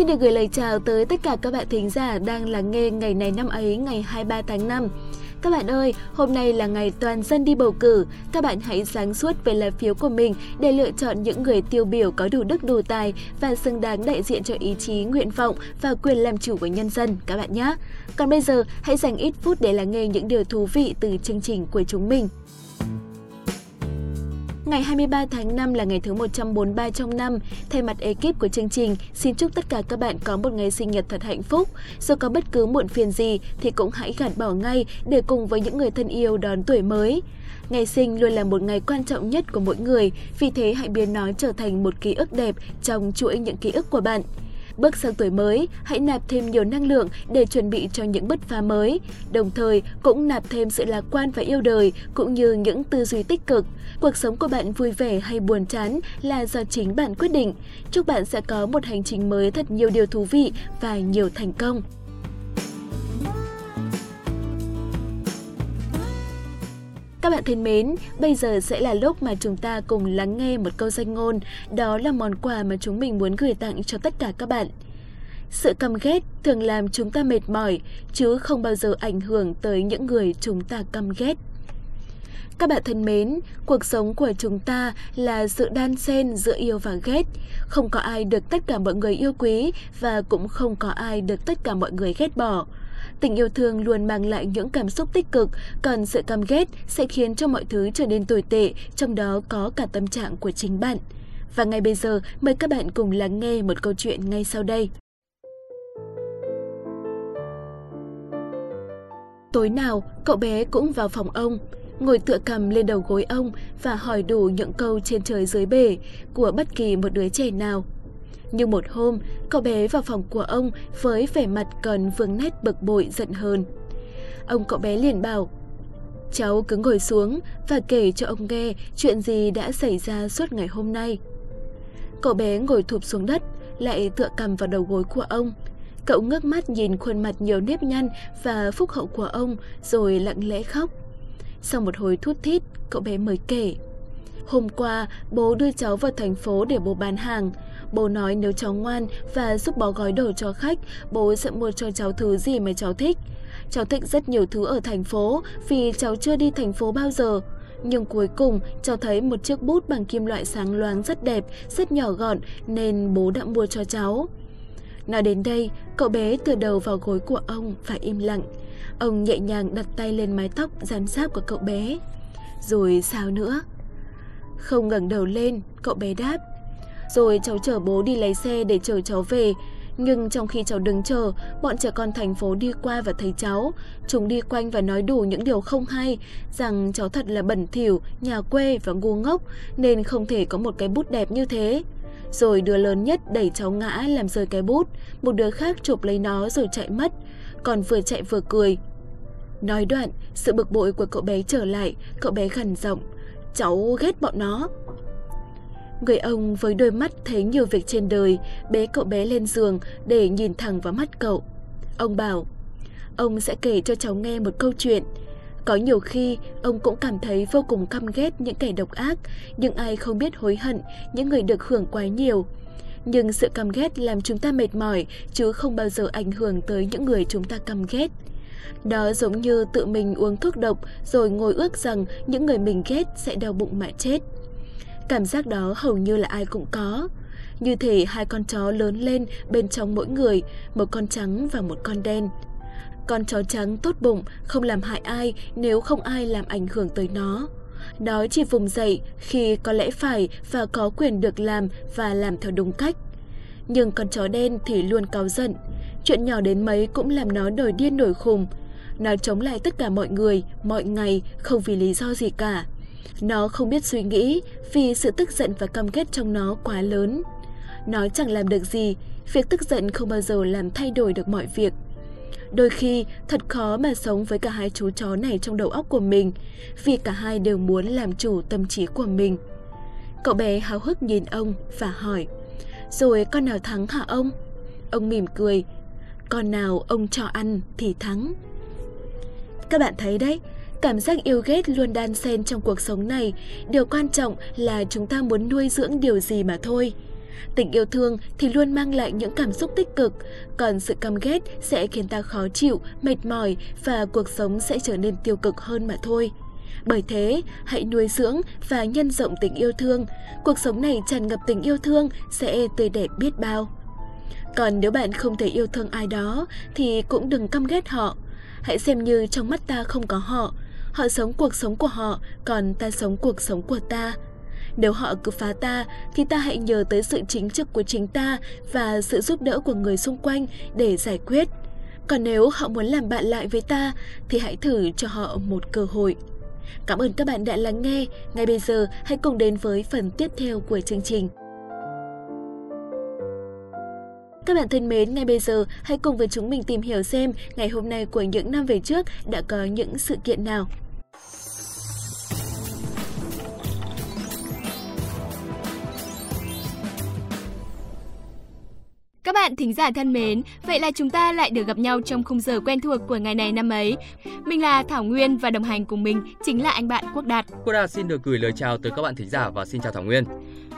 Xin được gửi lời chào tới tất cả các bạn thính giả đang lắng nghe ngày này năm ấy ngày 23 tháng 5. Các bạn ơi, hôm nay là ngày toàn dân đi bầu cử. Các bạn hãy sáng suốt về lá phiếu của mình để lựa chọn những người tiêu biểu có đủ đức đủ tài và xứng đáng đại diện cho ý chí, nguyện vọng và quyền làm chủ của nhân dân các bạn nhé. Còn bây giờ, hãy dành ít phút để lắng nghe những điều thú vị từ chương trình của chúng mình. Ngày 23 tháng 5 là ngày thứ 143 trong năm. Thay mặt ekip của chương trình, xin chúc tất cả các bạn có một ngày sinh nhật thật hạnh phúc. Dù có bất cứ muộn phiền gì thì cũng hãy gạt bỏ ngay để cùng với những người thân yêu đón tuổi mới. Ngày sinh luôn là một ngày quan trọng nhất của mỗi người, vì thế hãy biến nó trở thành một ký ức đẹp trong chuỗi những ký ức của bạn. Bước sang tuổi mới, hãy nạp thêm nhiều năng lượng để chuẩn bị cho những bứt phá mới, đồng thời cũng nạp thêm sự lạc quan và yêu đời cũng như những tư duy tích cực. Cuộc sống của bạn vui vẻ hay buồn chán là do chính bạn quyết định. Chúc bạn sẽ có một hành trình mới thật nhiều điều thú vị và nhiều thành công. Các bạn thân mến, bây giờ sẽ là lúc mà chúng ta cùng lắng nghe một câu danh ngôn, đó là món quà mà chúng mình muốn gửi tặng cho tất cả các bạn. Sự căm ghét thường làm chúng ta mệt mỏi, chứ không bao giờ ảnh hưởng tới những người chúng ta căm ghét. Các bạn thân mến, cuộc sống của chúng ta là sự đan xen giữa yêu và ghét. Không có ai được tất cả mọi người yêu quý và cũng không có ai được tất cả mọi người ghét bỏ. Tình yêu thương luôn mang lại những cảm xúc tích cực, còn sự căm ghét sẽ khiến cho mọi thứ trở nên tồi tệ, trong đó có cả tâm trạng của chính bạn. Và ngay bây giờ, mời các bạn cùng lắng nghe một câu chuyện ngay sau đây. Tối nào, cậu bé cũng vào phòng ông, ngồi tựa cầm lên đầu gối ông và hỏi đủ những câu trên trời dưới bể của bất kỳ một đứa trẻ nào. Nhưng một hôm, cậu bé vào phòng của ông với vẻ mặt còn vương nét bực bội giận hơn. Ông cậu bé liền bảo, Cháu cứ ngồi xuống và kể cho ông nghe chuyện gì đã xảy ra suốt ngày hôm nay. Cậu bé ngồi thụp xuống đất, lại tựa cầm vào đầu gối của ông. Cậu ngước mắt nhìn khuôn mặt nhiều nếp nhăn và phúc hậu của ông rồi lặng lẽ khóc. Sau một hồi thút thít, cậu bé mới kể. Hôm qua, bố đưa cháu vào thành phố để bố bán hàng. Bố nói nếu cháu ngoan và giúp bó gói đồ cho khách, bố sẽ mua cho cháu thứ gì mà cháu thích. Cháu thích rất nhiều thứ ở thành phố vì cháu chưa đi thành phố bao giờ. Nhưng cuối cùng, cháu thấy một chiếc bút bằng kim loại sáng loáng rất đẹp, rất nhỏ gọn nên bố đã mua cho cháu. Nói đến đây, cậu bé từ đầu vào gối của ông và im lặng. Ông nhẹ nhàng đặt tay lên mái tóc giám sát của cậu bé. Rồi sao nữa? Không ngẩng đầu lên, cậu bé đáp. Rồi cháu chở bố đi lấy xe để chở cháu về. Nhưng trong khi cháu đứng chờ, bọn trẻ con thành phố đi qua và thấy cháu. Chúng đi quanh và nói đủ những điều không hay, rằng cháu thật là bẩn thỉu, nhà quê và ngu ngốc, nên không thể có một cái bút đẹp như thế. Rồi đứa lớn nhất đẩy cháu ngã làm rơi cái bút, một đứa khác chụp lấy nó rồi chạy mất, còn vừa chạy vừa cười. Nói đoạn, sự bực bội của cậu bé trở lại, cậu bé khẩn giọng, cháu ghét bọn nó. Người ông với đôi mắt thấy nhiều việc trên đời, bế cậu bé lên giường để nhìn thẳng vào mắt cậu. Ông bảo, ông sẽ kể cho cháu nghe một câu chuyện. Có nhiều khi, ông cũng cảm thấy vô cùng căm ghét những kẻ độc ác, những ai không biết hối hận, những người được hưởng quá nhiều. Nhưng sự căm ghét làm chúng ta mệt mỏi, chứ không bao giờ ảnh hưởng tới những người chúng ta căm ghét. Đó giống như tự mình uống thuốc độc rồi ngồi ước rằng những người mình ghét sẽ đau bụng mà chết. Cảm giác đó hầu như là ai cũng có. Như thể hai con chó lớn lên bên trong mỗi người, một con trắng và một con đen. Con chó trắng tốt bụng, không làm hại ai nếu không ai làm ảnh hưởng tới nó. Nó chỉ vùng dậy khi có lẽ phải và có quyền được làm và làm theo đúng cách. Nhưng con chó đen thì luôn cáu giận. Chuyện nhỏ đến mấy cũng làm nó nổi điên nổi khùng. Nó chống lại tất cả mọi người, mọi ngày, không vì lý do gì cả. Nó không biết suy nghĩ vì sự tức giận và căm ghét trong nó quá lớn. Nó chẳng làm được gì, việc tức giận không bao giờ làm thay đổi được mọi việc. Đôi khi thật khó mà sống với cả hai chú chó này trong đầu óc của mình vì cả hai đều muốn làm chủ tâm trí của mình. Cậu bé háo hức nhìn ông và hỏi Rồi con nào thắng hả ông? Ông mỉm cười Con nào ông cho ăn thì thắng Các bạn thấy đấy Cảm giác yêu ghét luôn đan xen trong cuộc sống này, điều quan trọng là chúng ta muốn nuôi dưỡng điều gì mà thôi. Tình yêu thương thì luôn mang lại những cảm xúc tích cực, còn sự căm ghét sẽ khiến ta khó chịu, mệt mỏi và cuộc sống sẽ trở nên tiêu cực hơn mà thôi. Bởi thế, hãy nuôi dưỡng và nhân rộng tình yêu thương. Cuộc sống này tràn ngập tình yêu thương sẽ tươi đẹp biết bao. Còn nếu bạn không thể yêu thương ai đó thì cũng đừng căm ghét họ. Hãy xem như trong mắt ta không có họ. Họ sống cuộc sống của họ, còn ta sống cuộc sống của ta. Nếu họ cứ phá ta thì ta hãy nhờ tới sự chính trực của chính ta và sự giúp đỡ của người xung quanh để giải quyết. Còn nếu họ muốn làm bạn lại với ta thì hãy thử cho họ một cơ hội. Cảm ơn các bạn đã lắng nghe. Ngay bây giờ hãy cùng đến với phần tiếp theo của chương trình. Các bạn thân mến, ngay bây giờ hãy cùng với chúng mình tìm hiểu xem ngày hôm nay của những năm về trước đã có những sự kiện nào. Các bạn thính giả thân mến, vậy là chúng ta lại được gặp nhau trong khung giờ quen thuộc của ngày này năm ấy. Mình là Thảo Nguyên và đồng hành cùng mình chính là anh bạn Quốc Đạt. Quốc Đạt xin được gửi lời chào tới các bạn thính giả và xin chào Thảo Nguyên.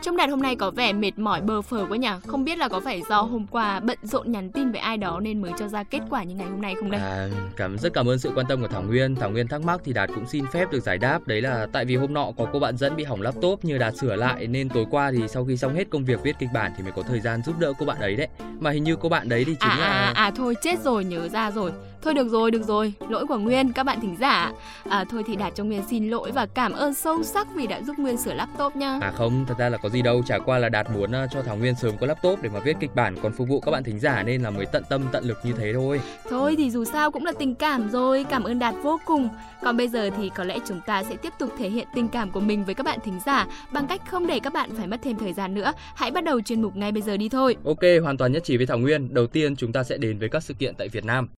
Trông Đạt hôm nay có vẻ mệt mỏi bơ phờ quá nhỉ? Không biết là có phải do hôm qua bận rộn nhắn tin với ai đó nên mới cho ra kết quả như ngày hôm nay không đây? À, cảm rất cảm ơn sự quan tâm của Thảo Nguyên. Thảo Nguyên thắc mắc thì Đạt cũng xin phép được giải đáp. Đấy là tại vì hôm nọ có cô bạn dẫn bị hỏng laptop như Đạt sửa lại nên tối qua thì sau khi xong hết công việc viết kịch bản thì mới có thời gian giúp đỡ cô bạn ấy đấy. Mà hình như cô bạn đấy thì chính à, là à à thôi chết rồi nhớ ra rồi. Thôi được rồi, được rồi, lỗi của Nguyên, các bạn thính giả. À, thôi thì Đạt cho Nguyên xin lỗi và cảm ơn sâu sắc vì đã giúp Nguyên sửa laptop nha. À không, thật ra là có gì đâu, chả qua là Đạt muốn ờ, cho Thảo Nguyên sớm có laptop để mà viết kịch bản còn phục vụ các bạn thính giả nên là mới tận tâm tận lực như thế thôi. Thôi thì dù sao cũng là tình cảm rồi, cảm ơn Đạt vô cùng. Còn bây giờ thì có lẽ chúng ta sẽ tiếp tục thể hiện tình cảm của mình với các bạn thính giả bằng cách không để các bạn phải mất thêm thời gian nữa. Hãy bắt đầu chuyên mục ngay bây giờ đi thôi. Ok, hoàn toàn nhất trí với Thảo Nguyên. Đầu tiên chúng ta sẽ đến với các sự kiện tại Việt Nam.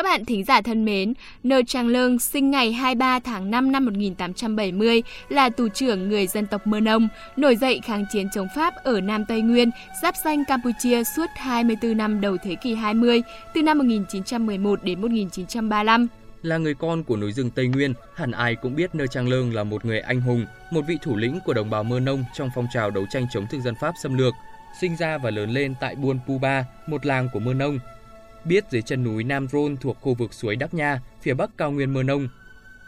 Các bạn thính giả thân mến, Nơ Trang Lương sinh ngày 23 tháng 5 năm 1870 là tù trưởng người dân tộc Mơ Nông, nổi dậy kháng chiến chống Pháp ở Nam Tây Nguyên, giáp danh Campuchia suốt 24 năm đầu thế kỷ 20, từ năm 1911 đến 1935. Là người con của núi rừng Tây Nguyên, hẳn ai cũng biết Nơ Trang Lương là một người anh hùng, một vị thủ lĩnh của đồng bào Mơ Nông trong phong trào đấu tranh chống thực dân Pháp xâm lược. Sinh ra và lớn lên tại Buôn Puba, một làng của Mơ Nông, biết dưới chân núi Nam Rôn thuộc khu vực suối Đắc Nha, phía bắc cao nguyên Mơ Nông.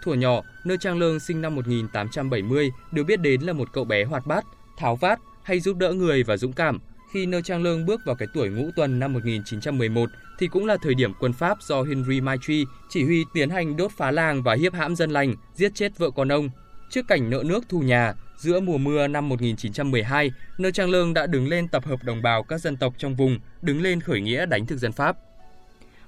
Thuở nhỏ, Nơ Trang Lương sinh năm 1870 được biết đến là một cậu bé hoạt bát, tháo vát, hay giúp đỡ người và dũng cảm. Khi Nơ Trang Lương bước vào cái tuổi ngũ tuần năm 1911 thì cũng là thời điểm quân Pháp do Henry Maitri chỉ huy tiến hành đốt phá làng và hiếp hãm dân lành, giết chết vợ con ông. Trước cảnh nợ nước thù nhà, giữa mùa mưa năm 1912, Nơ Trang Lương đã đứng lên tập hợp đồng bào các dân tộc trong vùng, đứng lên khởi nghĩa đánh thực dân Pháp.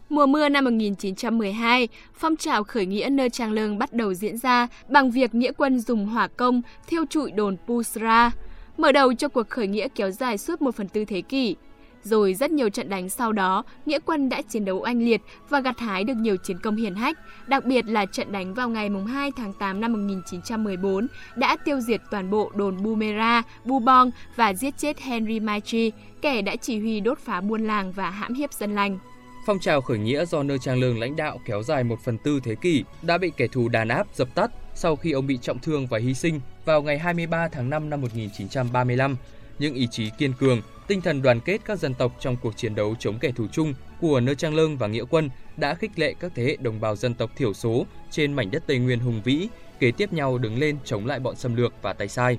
Mùa mưa năm 1912, phong trào khởi nghĩa nơi Trang Lương bắt đầu diễn ra bằng việc nghĩa quân dùng hỏa công thiêu trụi đồn Pusra, mở đầu cho cuộc khởi nghĩa kéo dài suốt một phần tư thế kỷ. Rồi rất nhiều trận đánh sau đó, nghĩa quân đã chiến đấu oanh liệt và gặt hái được nhiều chiến công hiển hách, đặc biệt là trận đánh vào ngày 2 tháng 8 năm 1914 đã tiêu diệt toàn bộ đồn Bumera, Bubong và giết chết Henry Maichi, kẻ đã chỉ huy đốt phá buôn làng và hãm hiếp dân lành. Phong trào khởi nghĩa do Nơ Trang Lương lãnh đạo kéo dài một phần tư thế kỷ đã bị kẻ thù đàn áp dập tắt sau khi ông bị trọng thương và hy sinh vào ngày 23 tháng 5 năm 1935. Những ý chí kiên cường, tinh thần đoàn kết các dân tộc trong cuộc chiến đấu chống kẻ thù chung của Nơ Trang Lương và Nghĩa quân đã khích lệ các thế hệ đồng bào dân tộc thiểu số trên mảnh đất Tây Nguyên hùng vĩ kế tiếp nhau đứng lên chống lại bọn xâm lược và tay sai.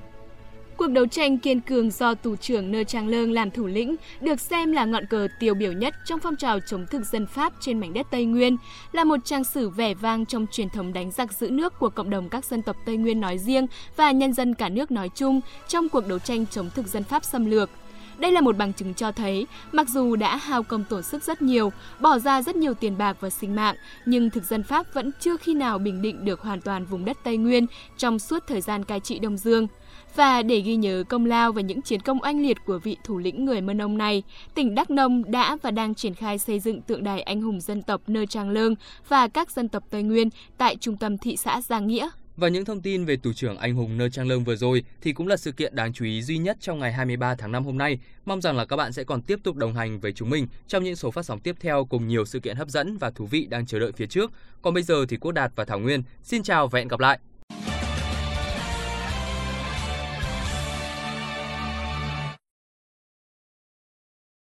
Cuộc đấu tranh kiên cường do tù trưởng Nơ Trang Lương làm thủ lĩnh được xem là ngọn cờ tiêu biểu nhất trong phong trào chống thực dân Pháp trên mảnh đất Tây Nguyên, là một trang sử vẻ vang trong truyền thống đánh giặc giữ nước của cộng đồng các dân tộc Tây Nguyên nói riêng và nhân dân cả nước nói chung trong cuộc đấu tranh chống thực dân Pháp xâm lược. Đây là một bằng chứng cho thấy, mặc dù đã hao công tổn sức rất nhiều, bỏ ra rất nhiều tiền bạc và sinh mạng, nhưng thực dân Pháp vẫn chưa khi nào bình định được hoàn toàn vùng đất Tây Nguyên trong suốt thời gian cai trị Đông Dương. Và để ghi nhớ công lao và những chiến công oanh liệt của vị thủ lĩnh người Mân Ông này, tỉnh Đắk Nông đã và đang triển khai xây dựng tượng đài anh hùng dân tộc nơi Trang Lương và các dân tộc Tây Nguyên tại trung tâm thị xã Giang Nghĩa. Và những thông tin về tù trưởng anh hùng nơ Trang Lương vừa rồi thì cũng là sự kiện đáng chú ý duy nhất trong ngày 23 tháng 5 hôm nay. Mong rằng là các bạn sẽ còn tiếp tục đồng hành với chúng mình trong những số phát sóng tiếp theo cùng nhiều sự kiện hấp dẫn và thú vị đang chờ đợi phía trước. Còn bây giờ thì Quốc Đạt và Thảo Nguyên, xin chào và hẹn gặp lại.